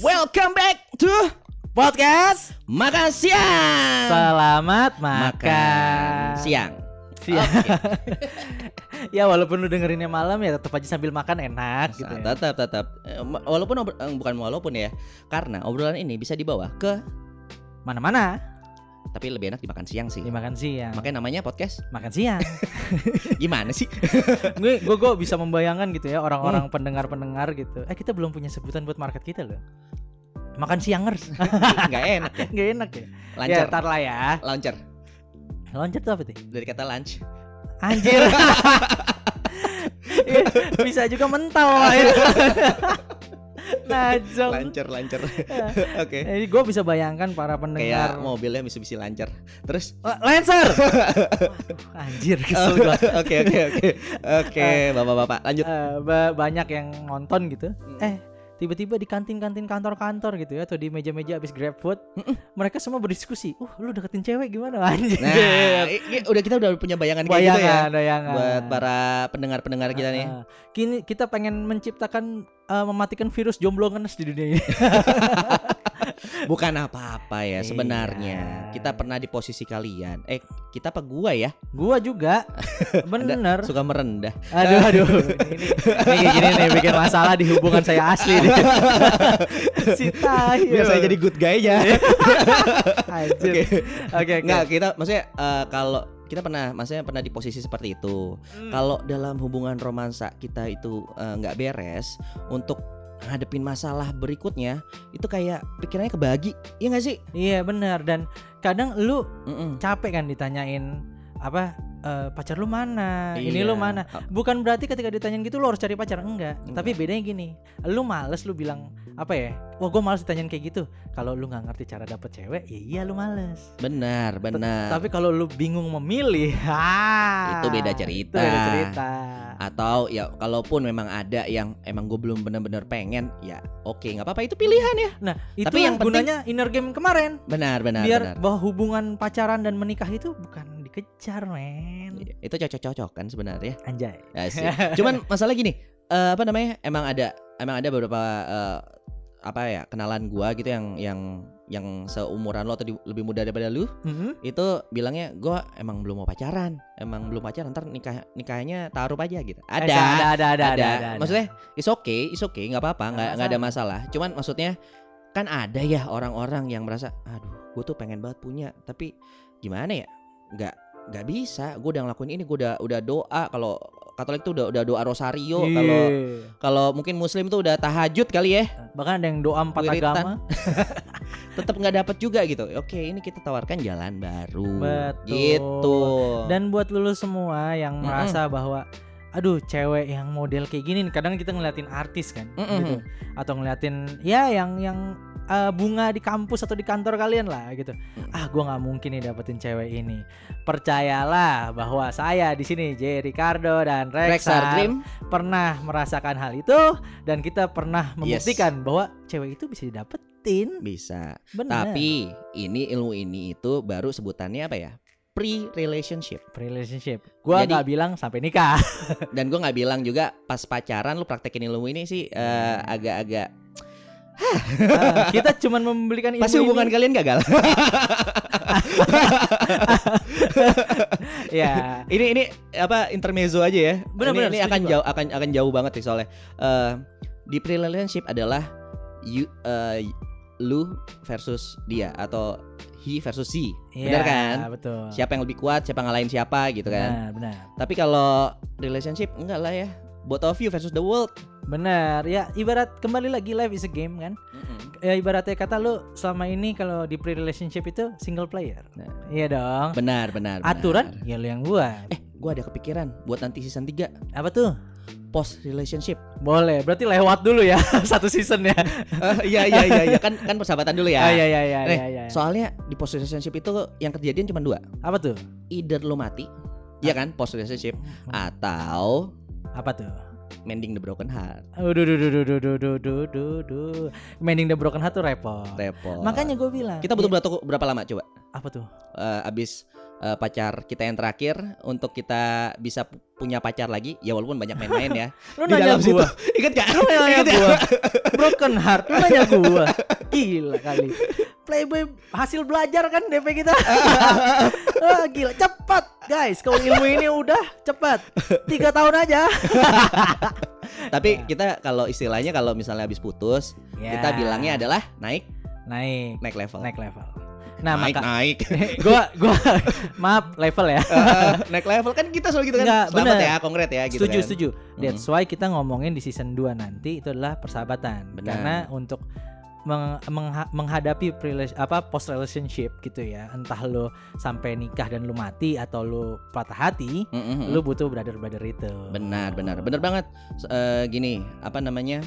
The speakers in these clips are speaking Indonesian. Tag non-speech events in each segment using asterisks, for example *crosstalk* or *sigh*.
Welcome back to Podcast Makan Siang. Selamat makan, siang. Siang. *laughs* ya walaupun lu dengerinnya malam ya tetap aja sambil makan enak gitu ya. Tetap tetap Eh, walaupun eh, bukan walaupun ya, karena obrolan ini bisa dibawa ke Mana-mana tapi lebih enak dimakan siang sih. dimakan siang. Makanya namanya podcast. Makan siang. *laughs* Gimana sih? *laughs* gue gue gue bisa membayangkan gitu ya orang-orang Hmm. pendengar-pendengar gitu. Eh kita belum punya sebutan buat market kita loh. Makan siangers. *laughs* Nggak enak ya. Gak enak ya. Lancar. Ya lah ya. Launcher Loncat tuh apa tuh? dari kata lunch. Anjir. Iya, bisa juga mental lah itu. Najong. Lancar, lancar. *laughs* Oke. Jadi gue bisa bayangkan para pendengar Kayak mobilnya Mitsubishi Lancer. Terus Lancer. Waduh, anjir kesel gua. *laughs* Oke oke oke. Oke, Bapak-bapak lanjut. Eh, ba- banyak yang nonton gitu. Hmm. Eh, tiba-tiba di kantin-kantin kantor-kantor gitu ya atau di meja-meja habis grab food, Mm-mm. mereka semua berdiskusi. Uh, lu deketin cewek gimana *laughs* anjir? Nah, i- i- udah kita udah punya bayangan kayak gitu ya. bayangan, bayangan. Buat para pendengar-pendengar kita nih. Ah, Kini kita pengen menciptakan eh, mematikan virus jomblo ngenes di dunia ini. *laughs* Bukan apa-apa ya Iya. sebenarnya. Kita pernah di posisi kalian. Eh, kita apa gua ya? Gua juga. *laughs* Bener. Suka merendah. Aduh *laughs* aduh. Ini ini gini nih bikin masalah di hubungan saya asli nih. *laughs* si tai. Biar saya jadi good guy ya. Oke. Oke. Nggak, kita maksudnya eh, kalau kita pernah maksudnya pernah di posisi seperti itu. Hmm. Kalau dalam hubungan romansa kita itu eh, nggak beres untuk ngadepin masalah berikutnya itu kayak pikirannya kebagi iya nggak sih Iya benar dan kadang lu Mm-mm. capek kan ditanyain apa eh, pacar lu mana, ini Iya. lu mana. Bukan berarti ketika ditanyain gitu lu harus cari pacar enggak. Enggak. Tapi bedanya gini, lu males lu bilang apa ya? Wah gue males ditanyain kayak gitu. Kalau lu nggak ngerti cara dapet cewek, ya iya lu males. benar benar Tapi kalau lu bingung memilih, *laughs* ha, Itu beda cerita. Itu beda cerita. atau ya kalaupun memang ada yang emang gue belum benar-benar pengen ya oke nggak apa-apa itu pilihan ya Nah, itu Tapi yang yang penting- gunanya inner game kemarin. benar benar biar benar bahwa hubungan pacaran dan menikah itu bukan dikejar, men. itu cocok-cocok kan sebenarnya Anjay. Asik. *laughs* cuman masalah gini eh, apa namanya emang ada emang ada beberapa eh, apa ya kenalan gua gitu yang yang yang seumuran lo atau di- lebih muda daripada lu Mhm. itu bilangnya gua emang belum mau pacaran emang belum pacaran ntar nikah nikahnya taruh aja gitu Eh, ada ada, ada, ada, ada, ada. ada, ada. Maksudnya is okay, is okay, nggak apa-apa, nggak Nggak nggak ada masalah. Cuman maksudnya kan ada ya orang-orang yang merasa, aduh, gue tuh pengen banget punya, tapi gimana ya? Nggak nggak bisa. Gue udah ngelakuin ini, gue udah udah doa. Kalau Katolik tuh udah udah doa rosario. Iya. Kalau kalau mungkin Muslim tuh udah tahajud kali ya, bahkan ada yang doa empat Wiritan. agama. *laughs* tetap nggak dapet juga gitu. Oke, ini kita tawarkan jalan baru. Betul. Gitu. Dan buat lulu semua yang Mm-mm. merasa bahwa aduh cewek yang model kayak gini kadang kita ngeliatin artis kan Mm-mm. gitu atau ngeliatin ya yang yang eh, bunga di kampus atau di kantor kalian lah gitu. Mm. Ah, gua nggak mungkin nih dapetin cewek ini. Percayalah bahwa saya di sini J Ricardo dan Rexar Rexar Dream. pernah merasakan hal itu dan kita pernah membuktikan bahwa cewek itu bisa didapetin. bisa. Benar. Tapi ini ilmu ini itu baru sebutannya apa ya? Pre-relationship. relationship. Gua Jadi- nggak bilang sampai nikah. *laughs* Dan gue nggak bilang juga pas pacaran lu praktekin ilmu ini sih eh, agak-agak Ah, kita cuman membelikan ilmu pasti hubungan ini. kalian gagal. *laughs* ya. ini ini apa intermezzo aja ya. Benar-benar, ini, ini akan jauh akan akan jauh banget sih soalnya. Eh, di pre-relationship adalah you eh, lu versus dia atau he versus she. Benar Iya, kan? Betul. Siapa yang lebih kuat, siapa ngalahin siapa gitu kan. Benar, benar. Tapi kalau relationship enggak lah ya. Both of you versus the world. Benar. Ya, ibarat kembali lagi life is a game kan. Ya ibaratnya kata lu selama ini kalau di pre relationship itu single player. Nah. Iya dong. Benar, benar. benar. Aturan ya lu yang buat. Eh, gua ada kepikiran buat nanti season 3 Apa tuh? post relationship. Boleh. Berarti lewat dulu ya *laughs* satu season ya. Iya iya iya iya kan kan persahabatan dulu ya. Ah, iya iya iya Nih, iya iya. Soalnya di post relationship itu yang kejadian cuma dua. Apa tuh? Either lu mati, ya kan post relationship atau Apa tuh? mending the broken heart. Aduh, duh, duh, duh, duh, duh, duh, duh, duh, duh. Mending the broken heart tuh repot. Repot. Makanya gue bilang. kita butuh iya, berapa, berapa lama coba? apa tuh? Eh, abis eh, pacar kita yang terakhir untuk kita bisa pu- punya pacar lagi ya walaupun banyak main-main ya *laughs* Lu di nanya dalam situ gua. inget gak Lu nanya Ingat ya? gua. *laughs* Broken heart. Lu nanya gua. *laughs* Gila kali. Playboy hasil belajar kan DP kita. Wah, gila cepat guys. Kalau ilmu ini udah cepat. Tiga tahun aja. tapi Ya. kita kalau istilahnya kalau misalnya habis putus Ya. kita bilangnya adalah naik naik naik level naik level. Nah, naik maka naik *laughs* gua gua *laughs* maaf level ya. Eh, naik level kan kita selalu gitu kan Nggak, selamat bener. ya kongret ya gitu setuju kan setuju. That's why kita ngomongin di season 2 nanti itu adalah persahabatan. Benar. Karena untuk meng- mengha- menghadapi prela- apa post relationship gitu ya. Entah lo sampai nikah dan lu mati atau lu patah hati, Mm-mm. lu butuh brother-brother itu. benar benar benar banget eh, gini apa namanya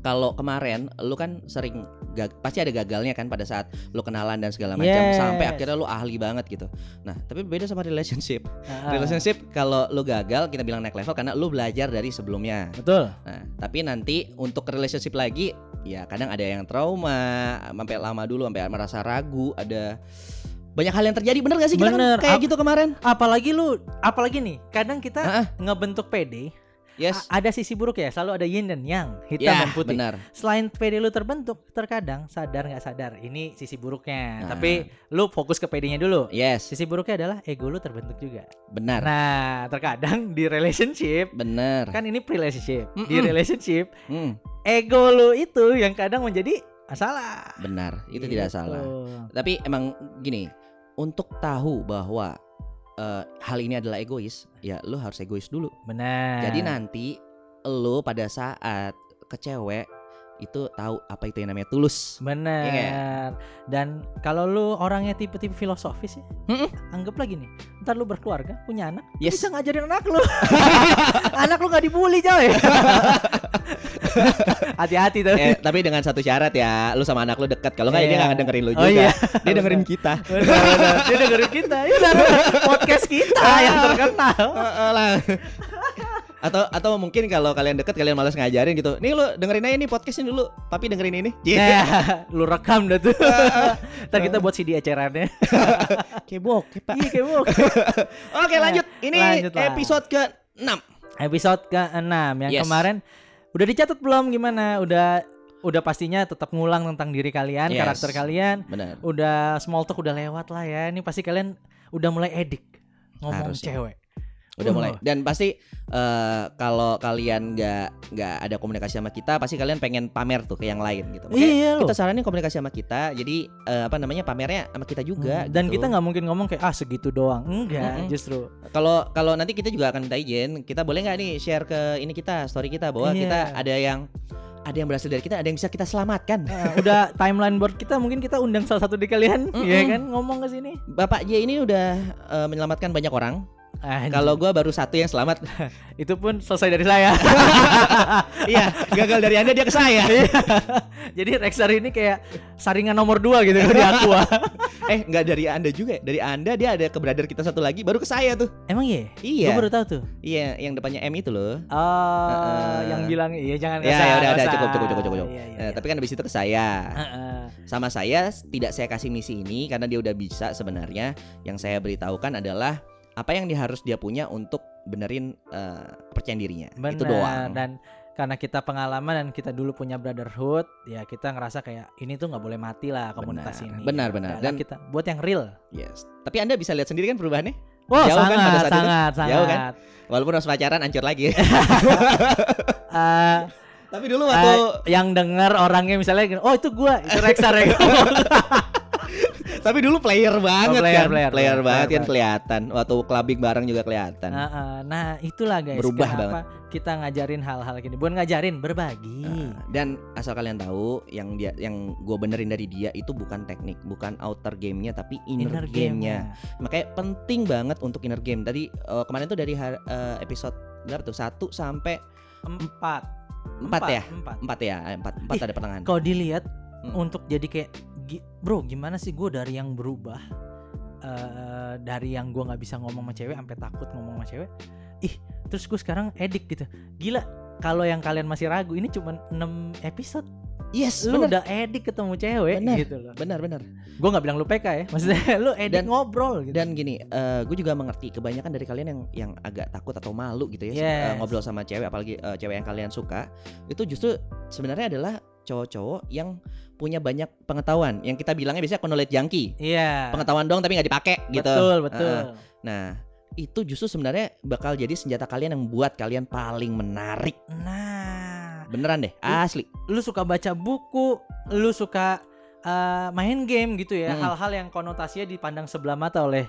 kalau kemarin lu kan sering gag- pasti ada gagalnya kan pada saat lu kenalan dan segala macam Yes. sampai akhirnya lu ahli banget gitu nah tapi beda sama relationship Ah, relationship kalau lu gagal kita bilang naik level karena lu belajar dari sebelumnya Betul. Nah, tapi nanti untuk relationship lagi, ya kadang ada yang trauma, sampai lama dulu, sampai merasa ragu, ada banyak hal yang terjadi. Bener gak sih kita kan Bener. kayak Ap- gitu kemarin? Apalagi lu apalagi nih, kadang kita Ah, ah, ngebentuk PD, yes, a- ada sisi buruk ya, selalu ada yin dan yang, hitam ya dan putih. benar. selain PD lu terbentuk, terkadang sadar nggak sadar ini sisi buruknya. Nah. Tapi lu fokus ke PD-nya dulu. Yes, Sisi buruknya adalah ego lu terbentuk juga. benar, Nah, terkadang di relationship benar. kan ini relationship. Di Mm-mm. relationship, Hmm, ego lu itu yang kadang menjadi masalah. benar, itu tidak Gitu. salah. Tapi emang gini, untuk tahu bahwa eh, hal ini adalah egois, ya lu harus egois dulu. Benar. Jadi nanti lu pada saat ke cewek itu tahu apa itu yang namanya tulus. Benar. Nggak? Dan kalau lu orangnya tipe-tipe filosofis ya, Mm-mm. anggap lagi nih, ntar lu berkeluarga, punya anak, lu Yes. bisa ngajarin anak lu. *laughs* anak lu nggak dibully coy. *laughs* *laughs* Hati-hati tuh. Eh, tapi dengan satu syarat ya, lu sama anak lu dekat. Kalau nggak dia Iya. nggak dengerin lu Oh juga. iya. *laughs* Dia dengerin kita. *laughs* Benar, benar. Dia dengerin kita. Ya benar. Podcast kita yang terkenal. Heeh lah. atau atau mungkin kalau kalian deket kalian malas ngajarin gitu. Nih lu dengerin aja nih podcastnya dulu. Papi dengerin ini. Iya. Nah, lu rekam dah tuh. Ntar kita buat CD ecerannya. Kayak bokep, Pak. Iya bu. Oke, lanjut. Ini Lanjut episode ke-6. Episode ke-6 yang Yes. kemarin udah dicatat belum gimana? Udah udah pastinya tetap ngulang tentang diri kalian, Yes. karakter kalian. Benar. Udah small talk udah lewat lah ya. Ini pasti kalian udah mulai edik ngomong Harus ya. Udah Uh. mulai. Dan pasti eh, kalau kalian nggak nggak ada komunikasi sama kita, pasti kalian pengen pamer tuh ke yang lain gitu. Makanya Iya loh. kita saranin komunikasi sama kita. Jadi eh, apa namanya pamernya sama kita juga. Hmm, Dan gitu. kita nggak mungkin ngomong kayak ah segitu doang. Enggak, Mm-mm. justru. Kalau kalau nanti kita juga akan minta izin, kita boleh nggak nih share ke ini kita story kita bahwa Iya. kita ada yang ada yang berhasil dari kita, ada yang bisa kita selamatkan. Ah, udah *laughs* timeline board kita mungkin kita undang salah satu di kalian, Mm-mm. ya kan ngomong ke sini. Bapak J ini udah eh, menyelamatkan banyak orang. Kalau gua baru satu yang selamat. *laughs* itu pun selesai dari saya. *laughs* iya, gagal dari anda dia ke saya. Jadi Rexar ini kayak saringan nomor dua gitu di Aqua. *laughs* eh, nggak dari anda juga. ya. Dari anda dia ada ke brother kita satu lagi, baru ke saya tuh. Emang iya? Iya. Gue baru tahu tuh. Iya, yang depannya M itu loh. Oh, yang bilang iya jangan Ya, usah, ya udah, udah cukup, cukup, cukup, cukup. Iya, iya, Eh, iya. tapi kan habis itu ke saya. Sama saya tidak saya kasih misi ini karena dia udah bisa sebenarnya. Yang saya beritahukan adalah apa yang dia harus dia punya untuk benerin eh, kepercayaan dirinya. Benar. Itu doang. Dan karena kita pengalaman dan kita dulu punya brotherhood, ya kita ngerasa kayak ini tuh nggak boleh mati lah komunitas Benar, ini. benar, benar. Udahlah Dan- kita buat yang real. Yes. Tapi Anda bisa lihat sendiri kan perubahannya? Wah, Jauh kan sangat, pada saat itu? sangat, sangat. Jauh kan? Walaupun pas pacaran hancur lagi. *laughs* Eh, Tapi dulu waktu eh, yang dengar orangnya misalnya oh itu gua, itu Rexar ya. *laughs* tapi dulu player banget Oh, player, kan. player, player, banget player kan kelihatan. Waktu clubbing bareng juga kelihatan. Nah, eh, nah, itulah guys. Berubah kenapa kita ngajarin hal-hal gini. Bukan ngajarin, berbagi. Nah, dan asal kalian tahu yang dia yang gue benerin dari dia itu bukan teknik, bukan outer gamenya tapi inner, gamenya. Makanya penting banget untuk inner game. Tadi eh, kemarin tuh dari eh, episode berapa tuh? Satu sampai Empat. Empat ya? Empat. empat ya, Eh, empat empat Ih, ada pertengahan. Kalau dilihat Hmm. untuk jadi kayak bro gimana sih gue dari yang berubah eh dari yang gue nggak bisa ngomong sama cewek sampai takut ngomong sama cewek ih terus gue sekarang edik gitu gila kalau yang kalian masih ragu ini cuma 6 episode Yes, Lu benar. udah edik ketemu cewek Bener. gitu loh. Benar, benar. Gue nggak bilang lu PK ya, maksudnya lu edik Dan- ngobrol gitu. Dan gini, gue juga mengerti kebanyakan dari kalian yang yang agak takut atau malu gitu ya se- Yes. eh, ngobrol sama cewek, apalagi eh, cewek yang kalian suka, itu justru sebenarnya adalah cowok-cowok yang punya banyak pengetahuan, yang kita bilangnya biasanya knowledge junkie, Iya. pengetahuan dong tapi nggak dipakai gitu. Betul, betul. Heeh. Nah, itu justru sebenarnya bakal jadi senjata kalian yang buat kalian paling menarik. Nah, Beneran deh, asli. lu suka baca buku, lu suka uh, main game gitu ya, hal-hal yang konotasinya dipandang sebelah mata oleh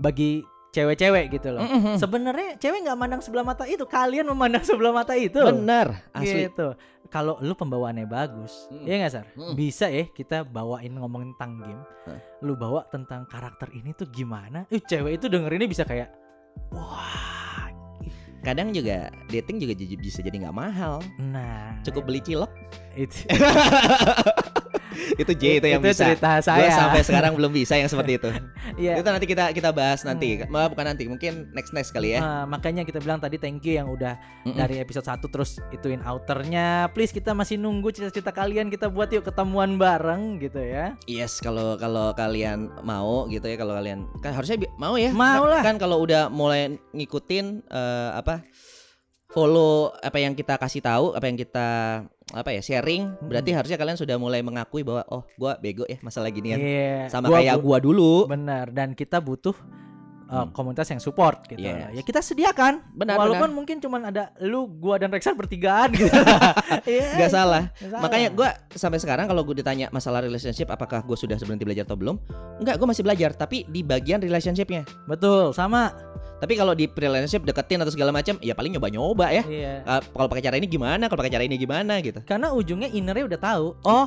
bagi cewek-cewek gitu loh. Mm-mm. Sebenarnya cewek nggak mandang sebelah mata itu, kalian memandang sebelah mata itu. Bener, asli. Gitu. Kalau lu pembawaannya bagus, Mm. ya nggak sar? Mm. Bisa ya kita bawain ngomongin tentang game. Hah. Lu bawa tentang karakter ini tuh gimana? Eh cewek itu dengerinnya bisa kayak, wah, Kadang juga dating juga bisa jadi nggak mahal. nah. Cukup beli cilok. itu. *laughs* *laughs* itu J itu yang bisa. cerita Gua saya. sampai sekarang belum bisa yang seperti itu. *laughs* Iya. Itu nanti kita kita bahas nanti. Hmm. Bukan nanti, mungkin next next kali ya. Ah, makanya kita bilang tadi thank you yang udah Mm-mm. dari episode 1 terus ituin outernya. Please kita masih nunggu cerita-cerita kalian kita buat yuk ketemuan bareng gitu ya. Yes, kalau kalau kalian mau gitu ya, kalau kalian kan harusnya mau ya. Mau Kan- lah. Kan kalau udah mulai ngikutin eh, apa follow apa yang kita kasih tahu, apa yang kita apa ya sharing, berarti harusnya kalian sudah mulai mengakui bahwa oh, gua bego ya masalah ginian. Iya. Sama Gua- kayak gua dulu. Benar dan kita butuh uh, Hmm. komunitas yang support gitu. Yes. Ya kita sediakan. Benar, Walaupun mungkin cuman ada lu, gua dan Rexan bertigaan gitu. *laughs* Iya. Gak salah. salah. Makanya gua sampai sekarang kalau gue ditanya masalah relationship apakah gue sudah berhenti belajar atau belum? Enggak, gue masih belajar tapi di bagian relationshipnya. betul sama. Tapi kalau di relationship deketin atau segala macam, ya paling nyoba-nyoba ya. Iya. Ah, kalau pakai cara ini gimana? Kalau pakai cara ini gimana gitu. Karena ujungnya innernya udah tahu. Oh,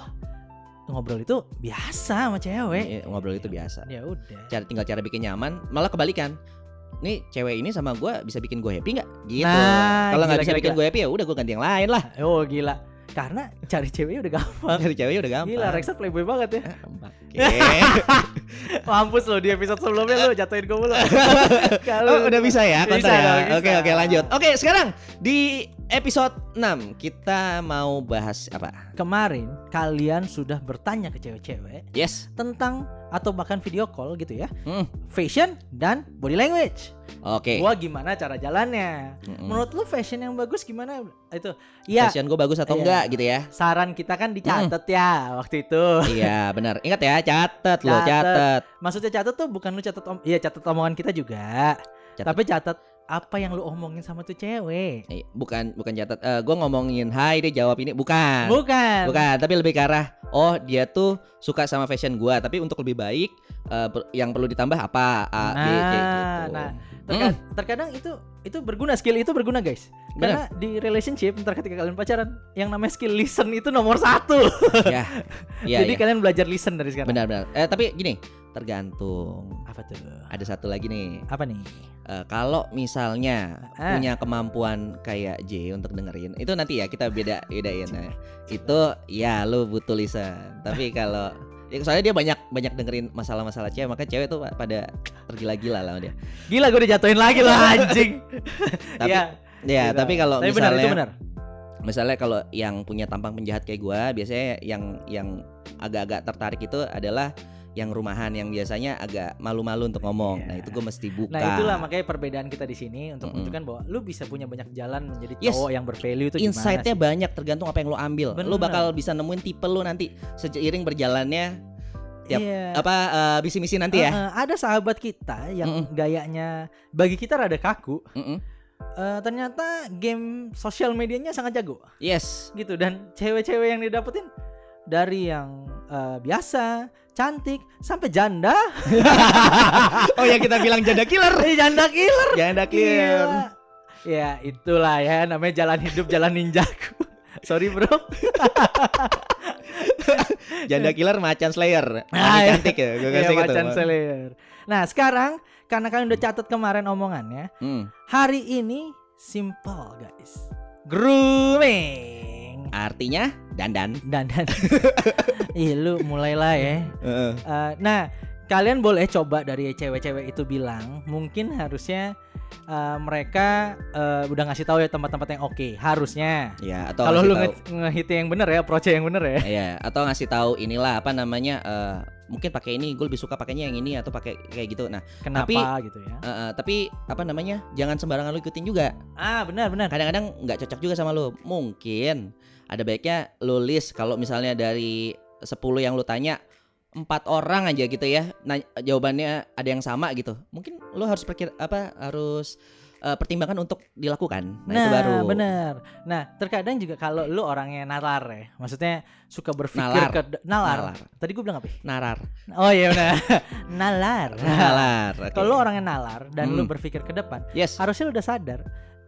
ngobrol itu biasa sama cewek. Iya, ngobrol itu biasa. Ya udah. Cara tinggal cara bikin nyaman, malah kebalikan. Nih cewek ini sama gua bisa bikin gue happy nggak? Gitu. Nah, kalau nggak bisa gila, bikin gue happy ya udah gue ganti yang lain lah. Oh gila. Karena cari ceweknya udah gampang. Dari ceweknya udah gampang. Gila, Rexat playboy banget ya. Ah. *laughs* Mampus lo di episode sebelumnya lo jatuhin gue mulu. *laughs* Kalau Oh, udah bisa ya Bisa ya. Oke oke lanjut. Oke sekarang di episode 6 kita mau bahas apa? kemarin kalian sudah bertanya ke cewek-cewek Yes. tentang atau bahkan video call gitu ya, Hmm. fashion dan body language. Oke. Gua gimana cara jalannya? Mm-mm. Menurut lu fashion yang bagus gimana? Itu. Ya, Fashion gue bagus atau Iya. enggak gitu ya? saran kita kan dicatat ya waktu itu. iya benar. Ingat ya catat lo Catet. catat. Maksudnya catat tuh bukan lu catat om, iya catat omongan kita juga. Catat. Tapi catat apa yang lu omongin sama tuh cewek. Eh, bukan bukan catat. Eh gue ngomongin Hai dia jawab ini bukan. Bukan. Bukan, tapi lebih ke arah oh dia tuh suka sama fashion gua, tapi untuk lebih baik eh, per- yang perlu ditambah apa? A, B, C Nah, gitu. nah, Terka- terkadang itu itu berguna skill itu berguna guys. Karena di relationship ntar ketika kalian pacaran yang namanya skill listen itu nomor satu. ya. *laughs* Iya, Jadi iya. kalian belajar listen dari sekarang. Benar-benar. Eh tapi gini, tergantung. Apa tuh? Ada satu lagi nih. Apa nih? Eh, kalau misalnya Ah. punya kemampuan kayak J untuk dengerin, itu nanti ya kita beda bedain. Nah, itu ya lu butuh listen. Tapi kalau ya soalnya dia banyak banyak dengerin masalah-masalah cewek, maka cewek tuh pada tergila-gila lah dia. Gila gue udah jatuhin lagi loh anjing. *laughs* Tapi ya, ya, gitu. tapi kalau tapi benar misalnya itu benar. misalnya kalau yang punya tampang penjahat kayak gua, biasanya yang yang agak-agak tertarik itu adalah yang rumahan yang biasanya agak malu-malu untuk ngomong. Iya. Nah, itu gue mesti buka. Nah itulah makanya perbedaan kita di sini untuk Mm-mm. menunjukkan bahwa lu bisa punya banyak jalan menjadi Yes. cowok yang bervalue itu Insight-nya banyak tergantung apa yang lo ambil. Bener. bakal bisa nemuin tipe lo nanti seiring berjalannya tiap- Iya. apa eh, misi-misi nanti ya. Eh, eh, ada sahabat kita yang Mm-mm. gayanya bagi kita rada kaku. Mm-mm. Eh, ternyata game sosial medianya sangat jago Yes. gitu dan cewek-cewek yang didapetin dari yang eh, biasa, cantik sampai janda. *laughs* oh ya kita bilang janda killer. Eh janda killer. janda killer. Gila. Ya itulah ya namanya jalan hidup jalan ninjaku. *laughs* Sorry bro. *laughs* Janda killer macan slayer. Ah, iya. cantik ya. Gue Iya kasih gitu. macan selir. Nah sekarang karena kalian udah catat kemarin omongannya, Hmm. hari ini simple guys. Grooming. Artinya dandan. Dan dan. *laughs* Ih lu mulailah ya. Heeh. Eh, nah kalian boleh coba dari cewek-cewek itu bilang, mungkin harusnya eh, mereka eh, udah ngasih tahu ya tempat-tempat yang oke harusnya. Ya, atau Kalau lu nge- ngehit yang bener ya, approach yang bener ya. Iya, atau ngasih tahu inilah apa namanya eh, mungkin pakai ini gue lebih suka pakainya yang ini atau pakai kayak gitu. Nah, Kenapa Tapi- gitu ya? eh, eh, tapi apa namanya? Jangan sembarangan lu ikutin juga. Ah benar benar. Kadang-kadang nggak cocok juga sama lu. Mungkin ada baiknya lu list kalau misalnya dari 10 yang lu tanya empat orang aja gitu ya. Nah, jawabannya ada yang sama gitu. Mungkin lu harus pikir apa harus eh, pertimbangkan untuk dilakukan. Nah, itu baru. bener. Nah, terkadang juga kalau lu orangnya nalar ya, maksudnya suka berpikir Nalar. ke nalar. Nalar. Tadi gue bilang apa? ya? Narar. Oh iya benar. *laughs* nalar. Nalar. oke. Kalau lu orangnya nalar dan lu Hmm. berpikir ke depan, Yes, harusnya lu udah sadar.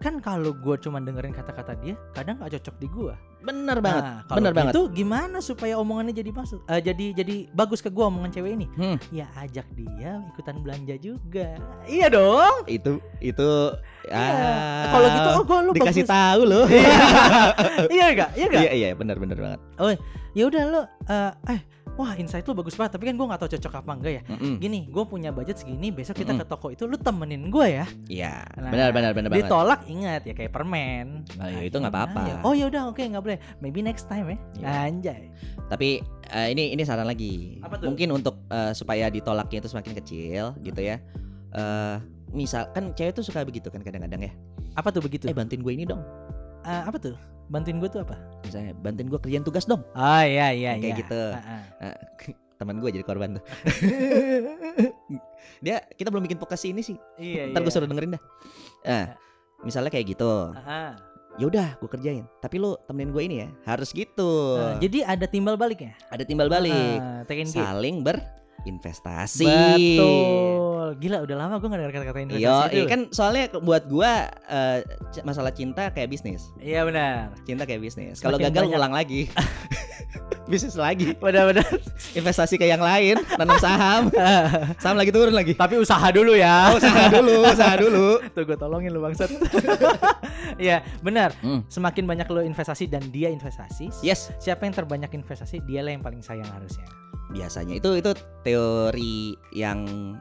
Kan kalau gue cuma dengerin kata-kata dia, kadang gak cocok di gue. bener banget. Nah, bener banget. gitu gimana supaya omongannya jadi masuk? eh, jadi jadi bagus ke gue omongan cewek ini? Hmm. Ya ajak dia ikutan belanja juga. Iya dong. Itu itu. Ah, Kalau gitu oh gue lu dikasih bagus. tahu loh. iya enggak? Iya enggak? Iya iya bener bener banget. ya udah lo eh eh wah insight lu bagus banget tapi kan gue nggak tahu cocok apa enggak ya Mm-mm. gini gue punya budget segini besok kita Mm-mm. ke toko itu lu temenin gue ya Iya, Nah, benar benar benar banget. ditolak ingat ya kayak permen Nah, ya itu nggak apa-apa. ya? oh ya udah oke nggak boleh maybe next time ya Iya. anjay Tapi eh, ini ini saran lagi. Apa tuh? Mungkin untuk eh, supaya ditolaknya itu semakin kecil gitu ya. Eh misal kan cewek tuh suka begitu kan kadang-kadang ya. apa tuh begitu Eh bantuin gue ini dong. Eh, apa tuh bantuin gue tuh apa Misalnya bantuin gue kerjaan tugas dong. oh iya iya Kayak iya gitu. Ah, ah. *laughs* Teman gue jadi korban tuh. *laughs* Dia kita belum bikin podcast ini sih. iya Ntar iya gue suruh dengerin dah. Nah, misalnya kayak gitu. Ah. Ya udah, gue kerjain. Tapi lu temenin gue ini ya. Harus gitu. Nah, jadi ada timbal baliknya Ada timbal balik. Ah, take and berinvestasi. betul gila udah lama gue gak dengar kata-kata investasi Iya, itu iya kan soalnya buat gua eh, c- masalah cinta kayak bisnis. iya benar Cinta kayak bisnis. Kalau gagal banyak- ngulang lagi. *laughs* bisnis lagi. *laughs* benar-benar Investasi ke yang lain, nanam saham. *laughs* saham lagi turun lagi. tapi usaha dulu ya Oh, usaha dulu, usaha dulu. *laughs* Tuh gue tolongin lu bangsat. Iya, benar. Hmm. Semakin banyak lo investasi dan dia investasi, Yes, siapa yang terbanyak investasi, dialah yang paling sayang harusnya. biasanya itu itu teori yang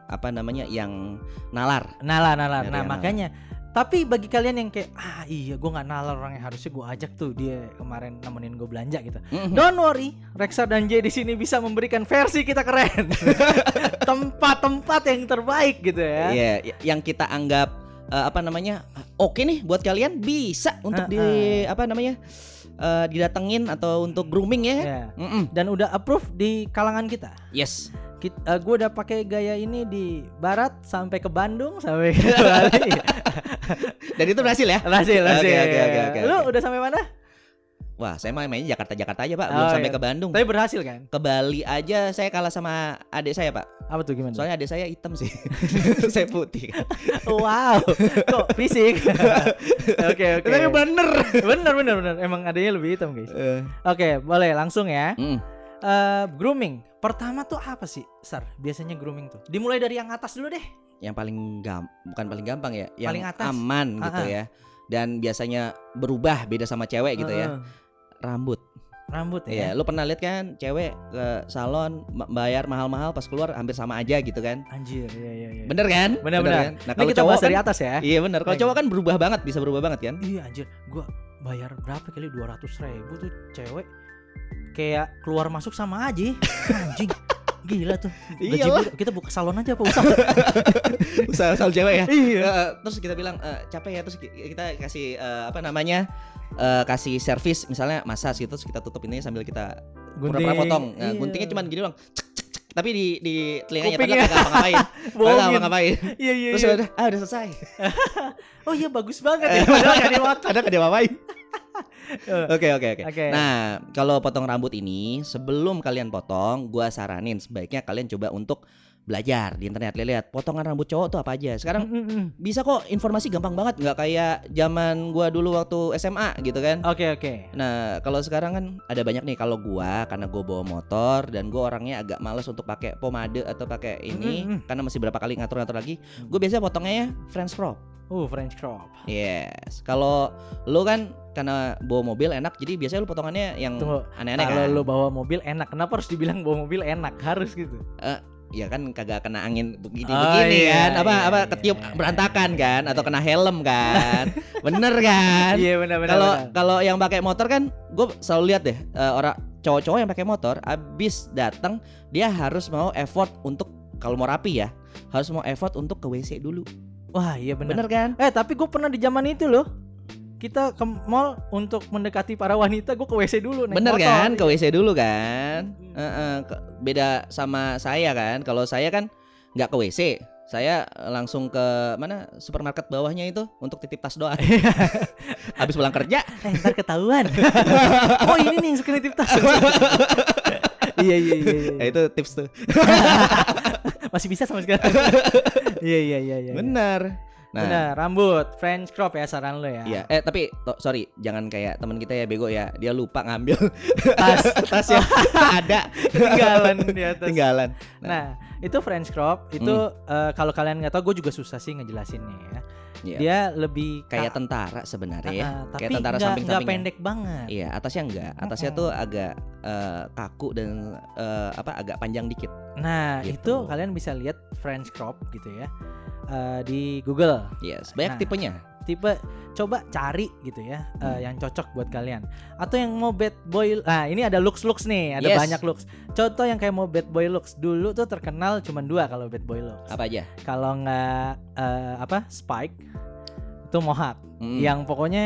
apa namanya? yang nalar. Nalar, nalar. Nah, nalar. makanya tapi bagi kalian yang kayak ah iya gue nggak nalar orangnya harusnya gue ajak tuh dia kemarin nemenin gue belanja gitu. Mhm. Don't worry, Rexa dan J di sini bisa memberikan versi kita keren. *laughs* Tempat-tempat yang terbaik gitu ya. Iya, y- yang kita anggap eh, apa namanya? Oke nih buat kalian bisa untuk di apa namanya? eh, didatengin atau untuk grooming ya. Ya. Mm-mm. Dan udah approve di kalangan kita. Yes. Kita, gue udah pakai gaya ini di barat sampai ke Bandung sampai ke *laughs* Bali. Dan itu berhasil ya? Berhasil, berhasil. oke, oke, oke, Lu udah sampai mana? Wah, saya mah mainnya Jakarta-Jakarta aja, Pak. Belum Oh, sampai iya. ke Bandung. Tapi berhasil kan? Ke Bali aja saya kalah sama adik saya, Pak. Apa tuh gimana? Soalnya adik saya hitam sih. *laughs* saya putih. wow, kok fisik? *laughs* Oke oke. Tapi bener. Bener bener bener. Emang adanya lebih hitam guys. Oke, boleh langsung ya. Mm. Eh, grooming. Pertama tuh apa sih, Sar? Biasanya grooming tuh. Dimulai dari yang atas dulu deh. Yang paling gam bukan paling gampang ya, yang Paling atas. aman gitu Ah, ah. ya. Dan biasanya berubah beda sama cewek gitu ya. Rambut. Rambut Iya, ya. lu pernah lihat kan cewek ke salon bayar mahal-mahal pas keluar hampir sama aja gitu kan? Anjir, iya iya iya. Bener kan? Bener bener. kan? Nah, kalau kita cowok bahas dari kan, atas ya. Iya bener. Kalau Baik. cowok kan berubah banget, bisa berubah banget kan? Iya anjir, gua bayar berapa kali 200 ribu tuh cewek kayak keluar masuk sama aja. *laughs* Anjing gila tuh. Gaji gua- kita buka salon aja apa usah *laughs* Usaha soal cewek ya. iya. Eh, terus kita bilang eh, capek ya terus ki- kita kasih eh, apa namanya eh, kasih servis misalnya massage gitu terus kita tutup ini sambil kita pura-pura potong. Nah, Iya. guntingnya cuma gini doang cek, cek, cek. tapi di di telinganya Kupingnya. tetap kagak ngapain *laughs* kagak bohongin. ngapa-ngapain iya iya terus iya. udah ah udah selesai. Oh iya bagus banget ya padahal nggak ada nggak ngapain Eh, Oke *laughs* oke oke. Oke. Nah kalau potong rambut ini sebelum kalian potong, gua saranin sebaiknya kalian coba untuk belajar di internet lihat potongan rambut cowok tuh apa aja. Sekarang mm, mm, mm. bisa kok informasi gampang banget nggak kayak zaman gua dulu waktu SMA gitu kan. oke oke Nah, kalau sekarang kan ada banyak nih kalau gua karena gua bawa motor dan gua orangnya agak males untuk pakai pomade atau pakai ini Mm, mm, mm. karena masih berapa kali ngatur-ngatur lagi. Gue biasanya potongnya ya French crop. uh French crop Yes. Kalau lu kan karena bawa mobil enak jadi biasanya lu potongannya yang aneh-aneh kalau kan. lu bawa mobil enak kenapa harus dibilang bawa mobil enak harus gitu ya kan kagak kena angin begini Oh, begini iya, kan apa iya, apa iya, ketiup iya, berantakan iya, kan iya, atau iya. kena helm kan *laughs* bener kan Iya benar-benar. kalau kalau yang pakai motor kan gue selalu lihat deh eh, orang cowok-cowok yang pakai motor abis datang dia harus mau effort untuk kalau mau rapi ya harus mau effort untuk ke WC dulu Wah iya benar. bener kan Eh tapi gue pernah di zaman itu loh. Kita ke mall untuk mendekati para wanita, gue ke WC dulu naik bener motor. kan ke WC dulu kan Hmm. Heeh, ke- beda sama saya kan kalau saya kan nggak ke WC saya langsung ke mana supermarket bawahnya itu untuk titip tas doang *laughs* habis pulang kerja Eh ntar ketahuan. *laughs* oh ini nih yang suka nitip tas. *laughs* iya iya iya. iya. ya, itu tips tuh Masih bisa sama sekarang. Iya iya iya iya. bener nah Benar, rambut French crop ya saran lo ya. Iya, eh tapi to- sorry, jangan kayak teman kita ya bego ya. Dia lupa ngambil *laughs* Tas *laughs* tasnya *laughs* ada ketinggalan di atas. tinggalan. Nah, itu French crop itu eh, kalau kalian nggak tahu gue juga susah sih ngejelasinnya ya. Iya. Dia lebih Kayak ka- tentara sebenarnya ya. Tapi kayak tentara nggak- samping-sampingnya. nggak pendek banget. Iya, atasnya enggak. Atasnya Mm-mm. tuh agak eh, kaku dan eh, apa agak panjang dikit. Nah, Gitu. itu kalian bisa lihat French crop gitu ya. Eh, di Google. Yes, banyak Nah. tipenya. Tipe coba cari gitu ya eh, Hmm. yang cocok buat kalian. Atau yang mau bad boy. Nah, ini ada looks looks nih, ada Yes. banyak looks. Contoh yang kayak mau bad boy looks. Dulu tuh terkenal cuma dua kalau bad boy looks. Apa aja? Kalau nggak eh, apa Spike itu Mohawk. Mm. Yang pokoknya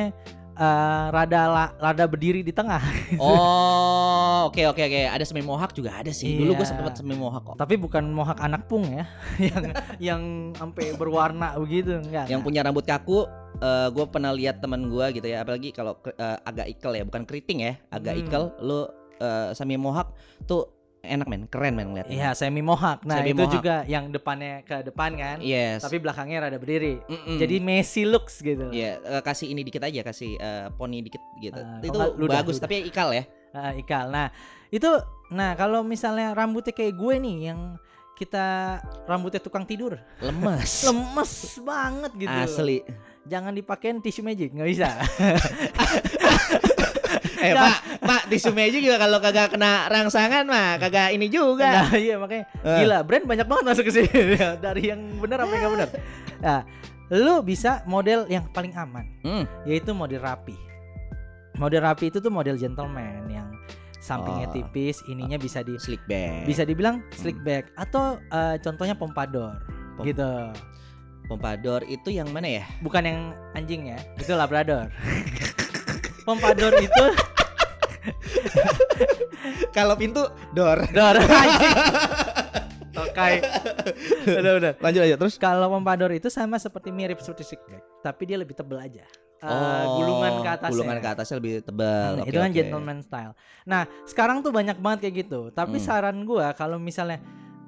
eh, rada la- rada berdiri di tengah. *laughs* Oh, oke oke oke. Ada semi mohawk juga ada sih. Dulu gue Iya. sempet semi mohawk kok. Tapi bukan Mohawk anak pung ya. *laughs* yang yang sampai berwarna begitu enggak. Yang punya rambut kaku eh gue pernah lihat teman gue gitu ya apalagi kalau eh, agak ikel ya bukan keriting ya agak Hmm. ikel lu eh, semi mohawk tuh enak men keren men ngeliatnya Iya, semi mohawk. Nah, Semi itu mohawk. juga yang depannya ke depan kan. yes Tapi belakangnya rada berdiri. Mm-mm. Jadi Messi looks gitu. Iya, eh, kasih ini dikit aja, kasih eh, poni dikit gitu. Ah, itu ludah, bagus, ludah. tapi ikal ya. Ah, ikal. Nah, itu nah kalau misalnya rambutnya kayak gue nih yang kita rambutnya tukang tidur. Lemes. *laughs* Lemes banget gitu. Asli. Jangan dipakein tisu magic, nggak bisa. *laughs* Eh, Nah. Pak, Pak, tisu magic juga kalau kagak kena rangsangan mah kagak ini juga. Nah, iya makanya Eh. gila, brand banyak banget masuk ke sini *laughs* dari yang benar apa yang nggak benar. Nah, lu bisa model yang paling aman, Hmm. yaitu model rapi. Model rapi itu tuh model gentleman yang sampingnya Oh. tipis, ininya bisa di Slick back. bisa dibilang slick back atau eh, contohnya pompador Pom- gitu. Pompador itu yang mana ya? Bukan yang anjing ya, itu labrador. *laughs* pompador itu *laughs* Kalau pintu door. dor anjing. *laughs* Tokai. Udah udah. Lanjut aja terus. Kalau pompador itu sama seperti mirip seperti slick back, tapi dia lebih tebel aja. Eh, gulungan ke atasnya. Oh, Gulungan ke atasnya lebih tebal. Hmm, Oke, itu kan oke. gentleman style. Nah, sekarang tuh banyak banget kayak gitu. Tapi Hmm. saran gua kalau misalnya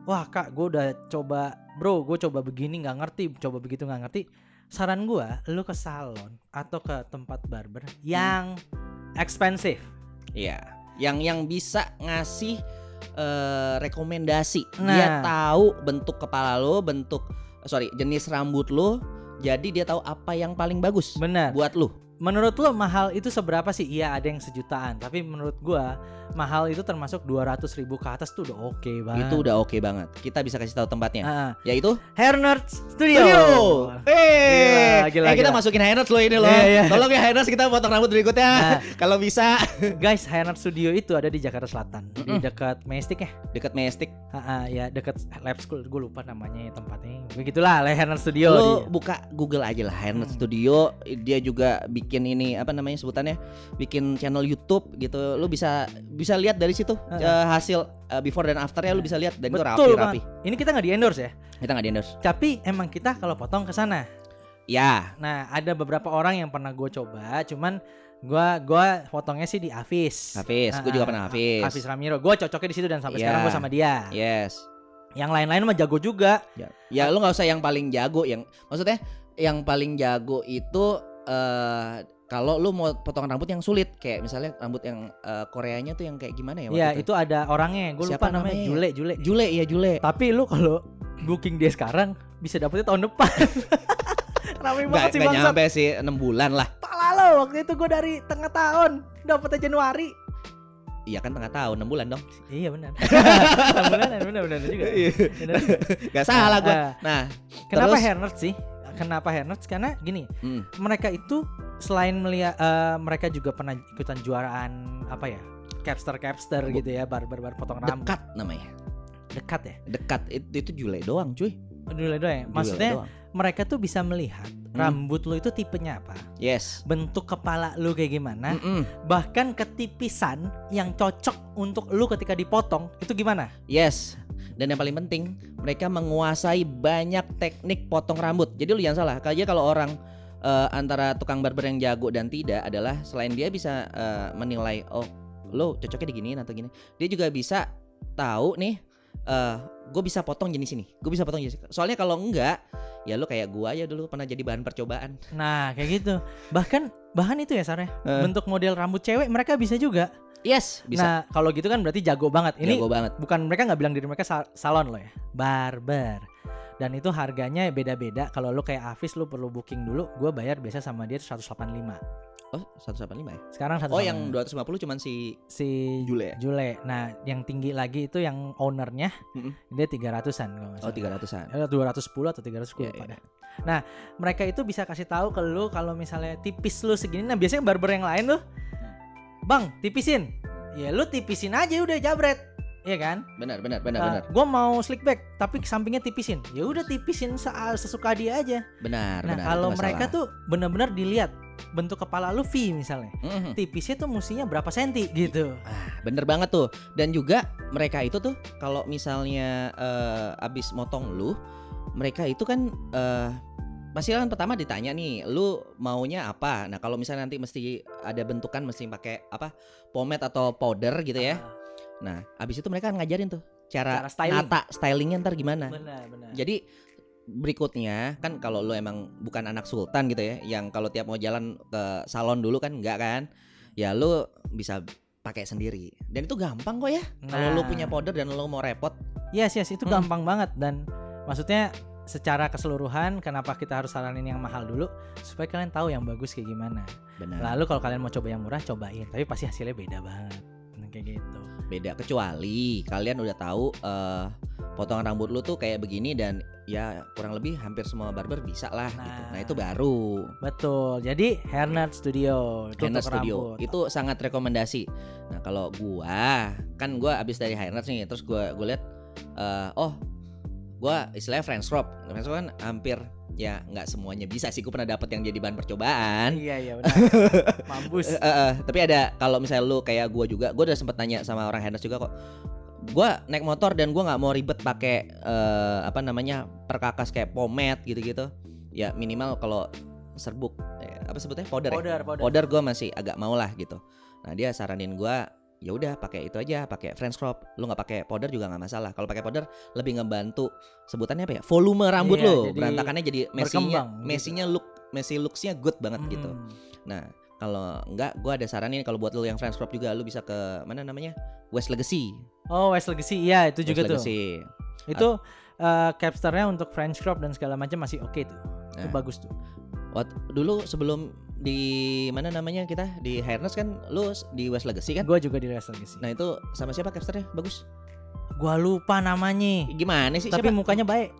wah Kak, gua udah coba, Bro, gue coba begini nggak ngerti, coba begitu nggak ngerti. Saran gua, lu ke salon atau ke tempat barber yang expensive. Iya. Yang yang bisa ngasih eh, rekomendasi. Nah. Dia tahu bentuk kepala lo, bentuk sorry, jenis rambut lo. Jadi dia tahu apa yang paling bagus Benar. buat lu. Menurut lo mahal itu seberapa sih? Iya, ada yang sejutaan. Tapi menurut gua mahal itu termasuk 200 ribu ke atas tuh udah oke banget. Itu udah oke banget. Kita bisa kasih tahu tempatnya. Ah, Yaitu Hair Nerd Studio. Studio. Gila, Eh, gila, eh, kita gila. masukin Hairnuts lo ini loh. Iya, iya. Tolong ya Hairnuts kita potong rambut berikutnya. Nah, Kalau bisa guys, Hair Nerd Studio itu ada di Jakarta Selatan, di Mm-mm. dekat Majestic ya. deket Mestik. Ah, ah, ya dekat lab school gue lupa namanya tempatnya begitulah Hair Nerd Studio Lo di- buka Google aja lah Hairnuts Hmm. Studio. Dia juga bikin ini apa namanya sebutannya? Bikin channel YouTube gitu. Lu bisa bisa lihat dari situ Heeh. eh, hasil eh, before dan afternya lu bisa lihat dan itu betul rapi-rapi. banget ini kita nggak di endorse ya Kita nggak di endorse. tapi emang kita kalau potong ke sana Ya, nah ada beberapa orang yang pernah gue coba cuman gua gua potongnya sih di Hafiz Hafiz. Gue juga ah, pernah Hafiz. Hafiz Ramiro gue cocoknya di situ dan sampai Iya. sekarang gue sama dia Yes. yang lain-lain mah jago juga Ya, ya lu nggak usah yang paling jago yang maksudnya yang paling jago itu eh kalau lu mau potongan rambut yang sulit kayak misalnya rambut yang eh, Koreanya tuh yang kayak gimana ya? waktu ya itu ada orangnya gue lupa namanya namanya? Jule Jule Jule ya Jule. tapi lu kalau *clears throat* booking dia sekarang bisa dapetnya tahun depan *laughs* Rame banget sih nggak bangsat nyampe sih 6 bulan lah. Pala lo waktu itu gue dari tengah tahun dapetnya Januari Iya kan tengah tahun, 6 bulan dong. Iya benar. *laughs* Enam bulan benar benar juga. Iya. Benar. Gak salah gua. Ah, Nah, Kenapa Terus- hair sih? Kenapa hair nerds? Karena gini, mm, mereka itu selain melihat eh, mereka juga pernah ikutan juaraan apa ya? Capster capster Bu- gitu ya, barber bar potong rambut. dekat namanya. Dekat ya. Dekat itu, itu jule doang, cuy. Dulu doang ya. Jule Maksudnya doang. mereka tuh bisa melihat rambut lu itu tipenya apa, Yes. bentuk kepala lu kayak gimana, Mm-mm. bahkan ketipisan yang cocok untuk lu ketika dipotong itu gimana? Yes. Dan yang paling penting, mereka menguasai banyak teknik potong rambut. Jadi lu jangan salah. Kayak kalau orang eh, antara tukang barber yang jago dan tidak adalah selain dia bisa eh, menilai oh lo cocoknya diginiin atau gini, dia juga bisa tahu nih eh gue bisa potong jenis ini, gue bisa potong jenis. ini. Soalnya kalau enggak, ya lo kayak gua aja dulu pernah jadi bahan percobaan. Nah, kayak gitu. Bahkan bahan itu ya Sarah, Eh. bentuk model rambut cewek mereka bisa juga. Yes, bisa. Nah, kalau gitu kan berarti jago banget. Ini Jago banget. bukan mereka nggak bilang diri mereka sa- salon loh ya, barber. Dan itu harganya beda-beda. Kalau lu kayak Afis lu perlu booking dulu. Gue bayar biasa sama dia 185. Oh, 185 ya? Sekarang 185. Oh, yang 250 cuman si si Jule ya? Jule. Nah, yang tinggi lagi itu yang ownernya Mm-mm. dia 300-an kalau nggak Oh, salah. 300-an. Eh, 210 atau 310 Iya, pada. iya. Nah, mereka itu bisa kasih tahu ke lu kalau misalnya tipis lu segini. Nah, biasanya barber yang lain tuh, "Bang, tipisin." Ya lu tipisin aja udah jabret. Iya kan? Benar, benar, benar, Nah, benar. gua mau slick back tapi sampingnya tipisin. Ya udah tipisin se- sesuka dia aja. Benar, Nah, benar. kalau mereka tuh benar-benar dilihat bentuk kepala lu V misalnya. Mhm. Tipisnya tuh mestinya berapa senti gitu. Ah, bener banget tuh. Dan juga mereka itu tuh kalau misalnya eh, abis motong lu, mereka itu kan eh pasti kan pertama ditanya nih, lu maunya apa? Nah kalau misalnya nanti mesti ada bentukan mesti pakai apa pomade atau powder gitu ya. Nah abis itu mereka ngajarin tuh cara, Cara styling. nata stylingnya ntar gimana. Benar, benar. Jadi berikutnya kan kalau lu emang bukan anak sultan gitu ya, yang kalau tiap mau jalan ke salon dulu kan enggak kan, ya lu bisa pakai sendiri. Dan itu gampang kok ya. Kalau lu Nah. punya powder dan lu mau repot, Yes, yes, itu Hmm. gampang banget dan maksudnya secara keseluruhan kenapa kita harus saranin yang mahal dulu supaya kalian tahu yang bagus kayak gimana. benar. Lalu kalau kalian mau coba yang murah cobain, tapi pasti hasilnya beda banget. Nah, kayak gitu. Beda kecuali kalian udah tahu eh potongan rambut lu tuh kayak begini dan ya kurang lebih hampir semua barber bisa lah gitu. Nah. Nah, itu baru. Betul. Jadi Hairnet Studio itu Hairnet Studio rambut. itu sangat rekomendasi. Nah kalau gua kan gua abis dari Hairnet nih, terus gua gua lihat eh, oh gua istilahnya French crop. French crop kan hampir ya nggak semuanya bisa sih. Gua pernah dapat yang jadi bahan percobaan. Iya, iya *laughs* benar. Mampus. Eh, eh, tapi ada kalau misalnya lu kayak gua juga, gua udah sempet nanya sama orang Hairnet juga kok. Gua naik motor dan gua nggak mau ribet pakai eh, apa namanya perkakas kayak pomade gitu-gitu. Ya minimal kalau serbuk eh, apa sebutnya powder ya? Powder, powder. Powder gue masih agak mau lah gitu. Nah dia saranin gua ya udah pakai itu aja, pakai French crop. Lu nggak pakai powder juga nggak masalah. Kalau pakai powder lebih ngebantu sebutannya apa ya? Volume rambut Iya, lo, jadi berantakannya jadi messinya, berkembang gitu. messinya look, messi looksnya good banget Hmm. gitu. Nah kalau enggak, gua ada saranin kalau buat lu yang French crop juga lu bisa ke mana namanya West Legacy. Oh, West Legacy. Iya, itu juga West tuh. Legacy. Itu eh, capsternya untuk French crop dan segala macam masih oke tuh. Itu Nah. bagus tuh. Wat- dulu sebelum di mana namanya kita di Hairness kan lu di West Legacy kan? Gua juga di West Legacy. Nah itu sama siapa capsternya? Bagus. Gua lupa namanya. Gimana sih? Tapi siapa? mukanya baik.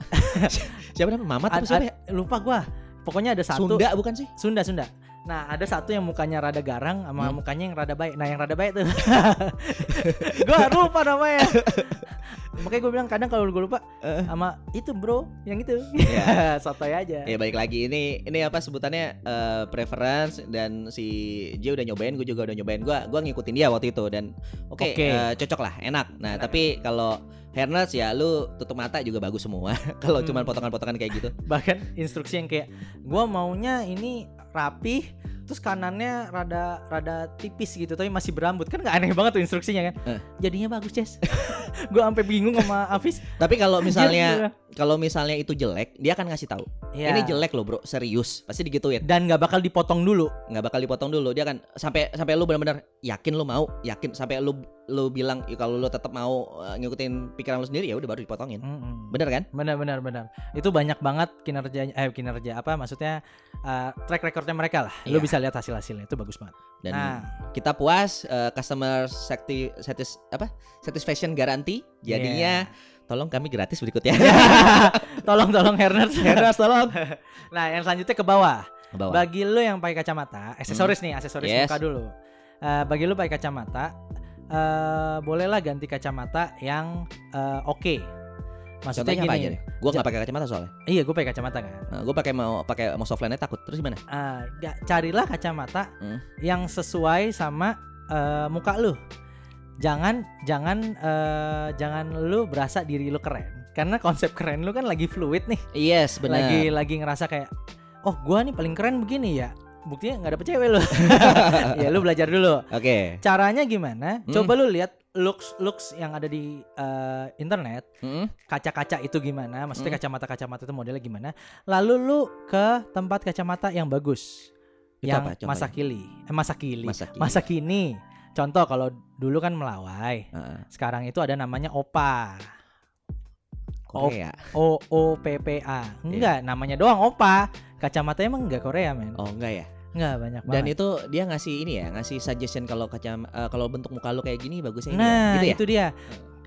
*laughs* Siapa namanya? Mamat apa siapa ya? lupa gua. Pokoknya ada satu Sunda bukan sih? Sunda Sunda. Nah ada satu yang mukanya rada garang sama Hmm. mukanya yang rada baik. Nah yang rada baik tuh, *laughs* gua lupa namanya. *laughs* Makanya gue bilang kadang kalau gue lupa Eh. sama itu bro, yang itu. Iya. *laughs* Sotoy aja. Ya balik lagi ini ini apa sebutannya eh, preference dan si J udah nyobain, gue juga udah nyobain. Gua gua ngikutin dia waktu itu dan oke Oke. eh, cocok lah, enak. Nah Enak. tapi kalau hairnets ya lu tutup mata juga bagus semua. *laughs* kalau Hmm. cuman potongan-potongan kayak gitu. Bahkan instruksi yang kayak gua maunya ini rapih terus kanannya rada rada tipis gitu tapi masih berambut kan nggak aneh banget tuh instruksinya kan Eh. jadinya bagus Jess *laughs* gua sampai bingung sama Afis Tapi kalau misalnya kalau misalnya itu jelek, dia akan ngasih tahu. Ya. Ini jelek loh, Bro. Serius. Pasti digituin. dan nggak bakal dipotong dulu nggak bakal dipotong dulu dia kan sampai sampai lu benar-benar yakin lu mau yakin sampai lu lu bilang ya kalau lu tetap mau uh, ngikutin pikiran lu sendiri ya udah baru dipotongin. Mm-mm. Bener kan? Benar benar benar. Itu banyak banget kinerja eh kinerja apa maksudnya uh, track recordnya mereka lah. Lu Iya. bisa lihat hasil-hasilnya itu bagus banget. Dan Nah, kita puas uh, customer sati- satis apa? satisfaction garanti. Jadinya tolong kami gratis berikutnya. *laughs* tolong tolong Herners. *laughs* Heras tolong. *laughs* nah, yang selanjutnya ke bawah. Ke bawah. Bagi lu yang pakai kacamata, aksesoris nih, aksesoris Yes. muka dulu. Eh, bagi lu pakai kacamata, eh bolehlah ganti kacamata yang eh, oke. Maksudnya Contohnya apa gini, aja nih? Gua nggak pakai kacamata soalnya. iya gue pakai kacamata kan. Nah, gue pakai mau pakai mau softline takut. Terus gimana? Ah, ga- carilah kacamata Hmm. yang sesuai sama eh, muka lu. Jangan jangan eh, jangan lu berasa diri lu keren. Karena konsep keren lu kan lagi fluid nih. Yes, benar. Lagi lagi ngerasa kayak oh gua nih paling keren begini ya. Buktinya nggak dapet cewek lu. *laughs* ya lu belajar dulu. Oke. Caranya gimana? Hmm. Coba lu lihat looks looks yang ada di eh, internet, Mm-mm. kaca-kaca itu gimana? Maksudnya Hmm. kacamata-kacamata itu modelnya gimana? Lalu lu ke tempat kacamata yang bagus. Itu yang apa? Masa kili. Eh masa kili. Masa kini. Masa kini. Contoh kalau dulu kan melawai. Heeh. Sekarang itu ada namanya opa. Korea. O O P P A. Enggak, namanya doang opa. Kacamatanya emang enggak Korea, men. Oh enggak ya. Enggak banyak Dan banget. itu dia ngasih ini ya, ngasih suggestion kalau kacam eh, kalau bentuk muka lu kayak gini bagusnya ini ya. Nah, gitu ya. itu dia.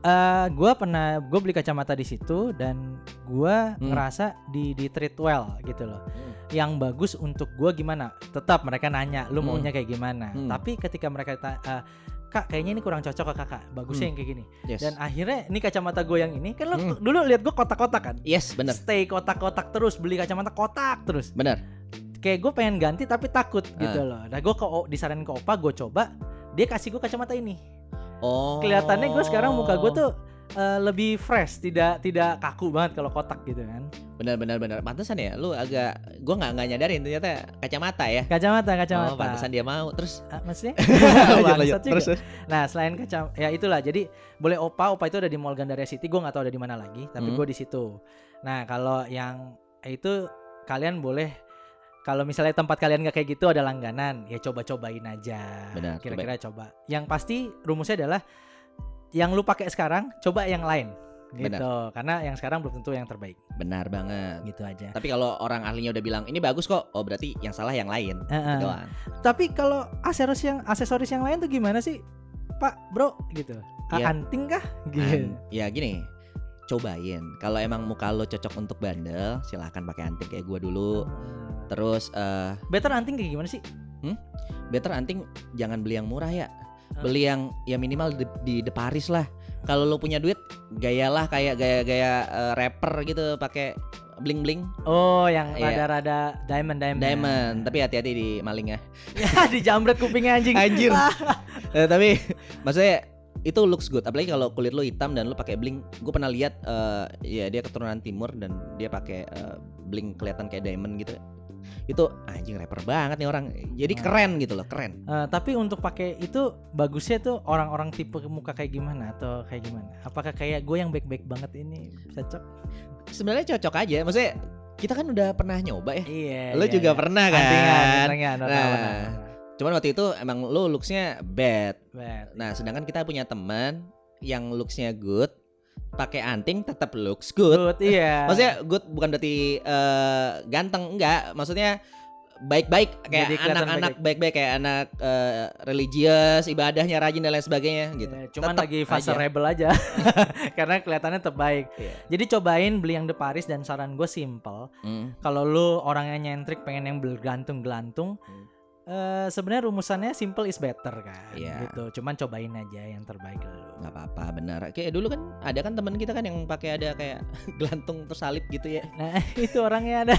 Eh gua pernah gue beli kacamata di situ dan gua Hmm. ngerasa di di treat well gitu loh. Hmm. Yang bagus untuk gua gimana? Tetap mereka nanya, lu Hmm. maunya kayak gimana? Hmm. Tapi ketika mereka ta- eh, Kak, kayaknya ini kurang cocok ke kakak. Bagusnya Hmm. yang kayak gini. Yes. Dan akhirnya ini kacamata gue yang ini kan lo Hmm. dulu lihat gue kotak-kotak kan. yes, bener. Stay kotak-kotak terus beli kacamata kotak terus. Bener. Kayak gue pengen ganti tapi takut gitu Ah. loh. Nah gue ke disaranin ke opa gue coba dia kasih gue kacamata ini. Oh. Kelihatannya gue sekarang muka gue tuh eh, lebih fresh, tidak tidak kaku banget kalau kotak gitu kan. benar benar benar. Pantesan ya, lu agak gua nggak nggak nyadarin ternyata kacamata ya. Kacamata kacamata. Oh, pantesan dia mau. Terus Ah, *laughs* maksudnya? lanjut, lanjut. Terus, terus. Nah selain kacam, ya itulah. Jadi boleh opa, opa itu ada di Mall Gandaria City. Gue nggak tahu ada di mana lagi, tapi Hmm. gue di situ. Nah kalau yang itu kalian boleh, kalau misalnya tempat kalian nggak kayak gitu ada langganan, ya coba-cobain aja. Benar, Kira-kira coba. Yang pasti rumusnya adalah yang lu pakai sekarang, coba yang lain. Gitu. Karena yang sekarang belum tentu yang terbaik. Benar banget. Gitu aja. Tapi kalau orang ahlinya udah bilang ini bagus kok, oh berarti yang salah yang lain. Heeh. Doang. Tapi kalau aksesoris yang aksesoris yang lain tuh gimana sih, Pak, Bro? Gitu. A- Iya. Anting kah? Gitu. An- ya gini, cobain. Kalau emang muka lo cocok untuk bandel, silahkan pakai anting kayak gua dulu. Hmm. Terus eh Better anting kayak gimana sih? better anting jangan beli yang murah ya. Ah. Beli yang ya minimal di, di The Paris lah. Kalau lo punya duit, gayalah kayak gaya-gaya eh, rapper gitu, pakai bling bling Oh, yang Iya. rada-rada diamond diamond. diamond. Tapi hati-hati di malingnya. ya *laughs* dijambret kupingnya anjing. Anjir. *laughs* Eh, tapi maksudnya itu looks good apalagi kalau kulit lo hitam dan lo pakai bling gue pernah lihat eh, ya dia keturunan timur dan dia pakai eh, bling kelihatan kayak diamond gitu itu anjing rapper banget nih orang jadi Hmm. keren gitu loh keren Eh, tapi untuk pakai itu bagusnya tuh orang-orang tipe muka kayak gimana atau kayak gimana? Apakah kayak gue yang baik-baik banget ini cocok? sebenarnya cocok aja maksudnya kita kan udah pernah nyoba ya Iya. lo iya, juga iya. pernah kan Antingan, antingan, Nah. tahu. cuman waktu itu emang lo looksnya bad Bet. nah sedangkan kita punya teman yang looksnya good pakai anting tetap looks good Good, *laughs* iya. Maksudnya good bukan berarti eh, ganteng enggak, maksudnya baik-baik kayak anak-anak baik-baik kayak anak eh, religius, ibadahnya rajin dan lain sebagainya gitu. Iya, cuman Tetep lagi fase aja. rebel aja *laughs* karena kelihatannya terbaik. Iya. Jadi cobain beli yang The Paris dan saran gue simple. Hmm. Kalau lu orangnya nyentrik pengen yang bergantung-gelantung, Hmm. Eh, sebenarnya rumusannya simple is better kan. Iya. Gitu. Cuman cobain aja yang terbaik lu. nggak apa-apa benar. Kayak dulu kan ada kan teman kita kan yang pakai ada kayak *laughs* gelantung tersalib gitu ya. Nah *laughs* itu orangnya ada.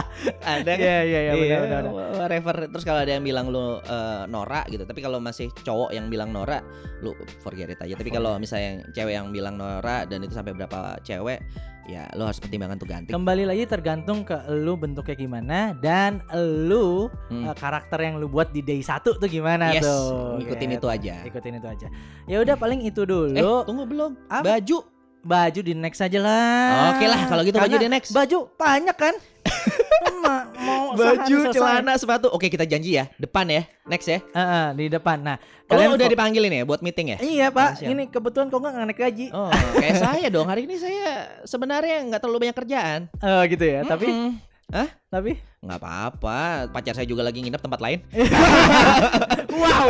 *laughs* ada kan? Iya iya iya benar benar. benar. whatever. Terus kalau ada yang bilang lu eh, Nora gitu, tapi kalau masih cowok yang bilang Nora, lu forget it aja. Tapi kalau misalnya yang cewek yang bilang Nora dan itu sampai berapa cewek, ya lu harus pertimbangkan tuh ganti. Kembali lagi tergantung ke lu bentuknya gimana dan lu Hmm. eh, karakter yang lu buat di day 1 tuh gimana Yes, tuh. ngikutin Gitu. itu aja. Ikutin itu aja. Ya udah paling itu dulu. Eh, tunggu belum. Apa? Baju. Baju di next aja lah. Oke lah, kalau gitu baju Karena di next. Baju banyak kan? *laughs* Ma- mau Baju, selesai. celana, sepatu. Oke, kita janji ya. Depan ya. Next ya. Ah, ah, di depan. Nah, Kalian udah fo- dipanggilin ya buat meeting ya? Iya pak, ini kebetulan kok nggak naik gaji. Oh, kayak saya dong. Hari ini saya sebenarnya nggak terlalu banyak kerjaan. Eh, gitu ya. Tapi Mm-mm. tapi nggak apa-apa. Pacar saya juga lagi nginep tempat lain. *laughs* wow.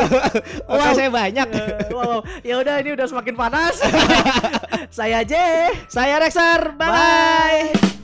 Oke, saya banyak. Eh, wow. Ya udah ini udah semakin panas. *laughs* Saya aja. Saya Rexer. Bye. Bye.